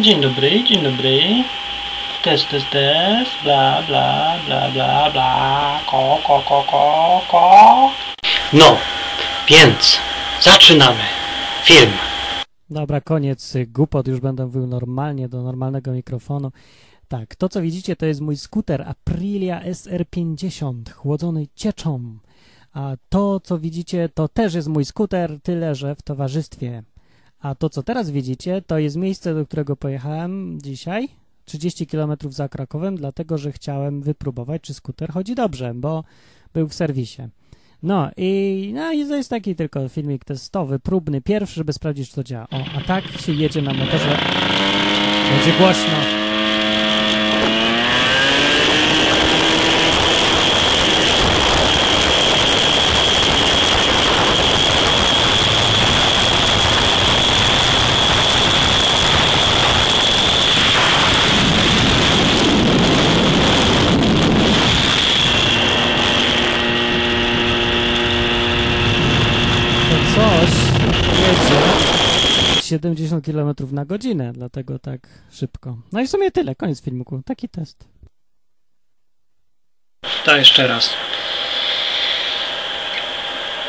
Dzień dobry, dzień dobry. Test, test, test. Bla, bla, bla, bla, bla. Ko, ko, ko, ko, ko. No, więc zaczynamy film. Dobra, koniec głupot, już będę mówił normalnie do normalnego mikrofonu. Tak, to co widzicie to jest mój skuter Aprilia SR50 chłodzony cieczą. A to co widzicie to też jest mój skuter, tyle że w towarzystwie. A to co teraz widzicie to jest miejsce, do którego pojechałem dzisiaj, 30 km za Krakowem, dlatego że chciałem wypróbować czy skuter chodzi dobrze, bo był w serwisie. No i, no i to jest taki tylko filmik testowy, próbny, pierwszy, żeby sprawdzić, czy to działa. O, a tak się jedzie na motorze. Będzie głośno. Coś jedzie 70 km na godzinę, dlatego tak szybko. No i w sumie tyle, koniec filmiku. Taki test. To jeszcze raz.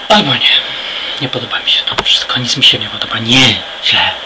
Albo nie. Nie podoba mi się to wszystko. Nic mi się nie podoba. Nie. Źle.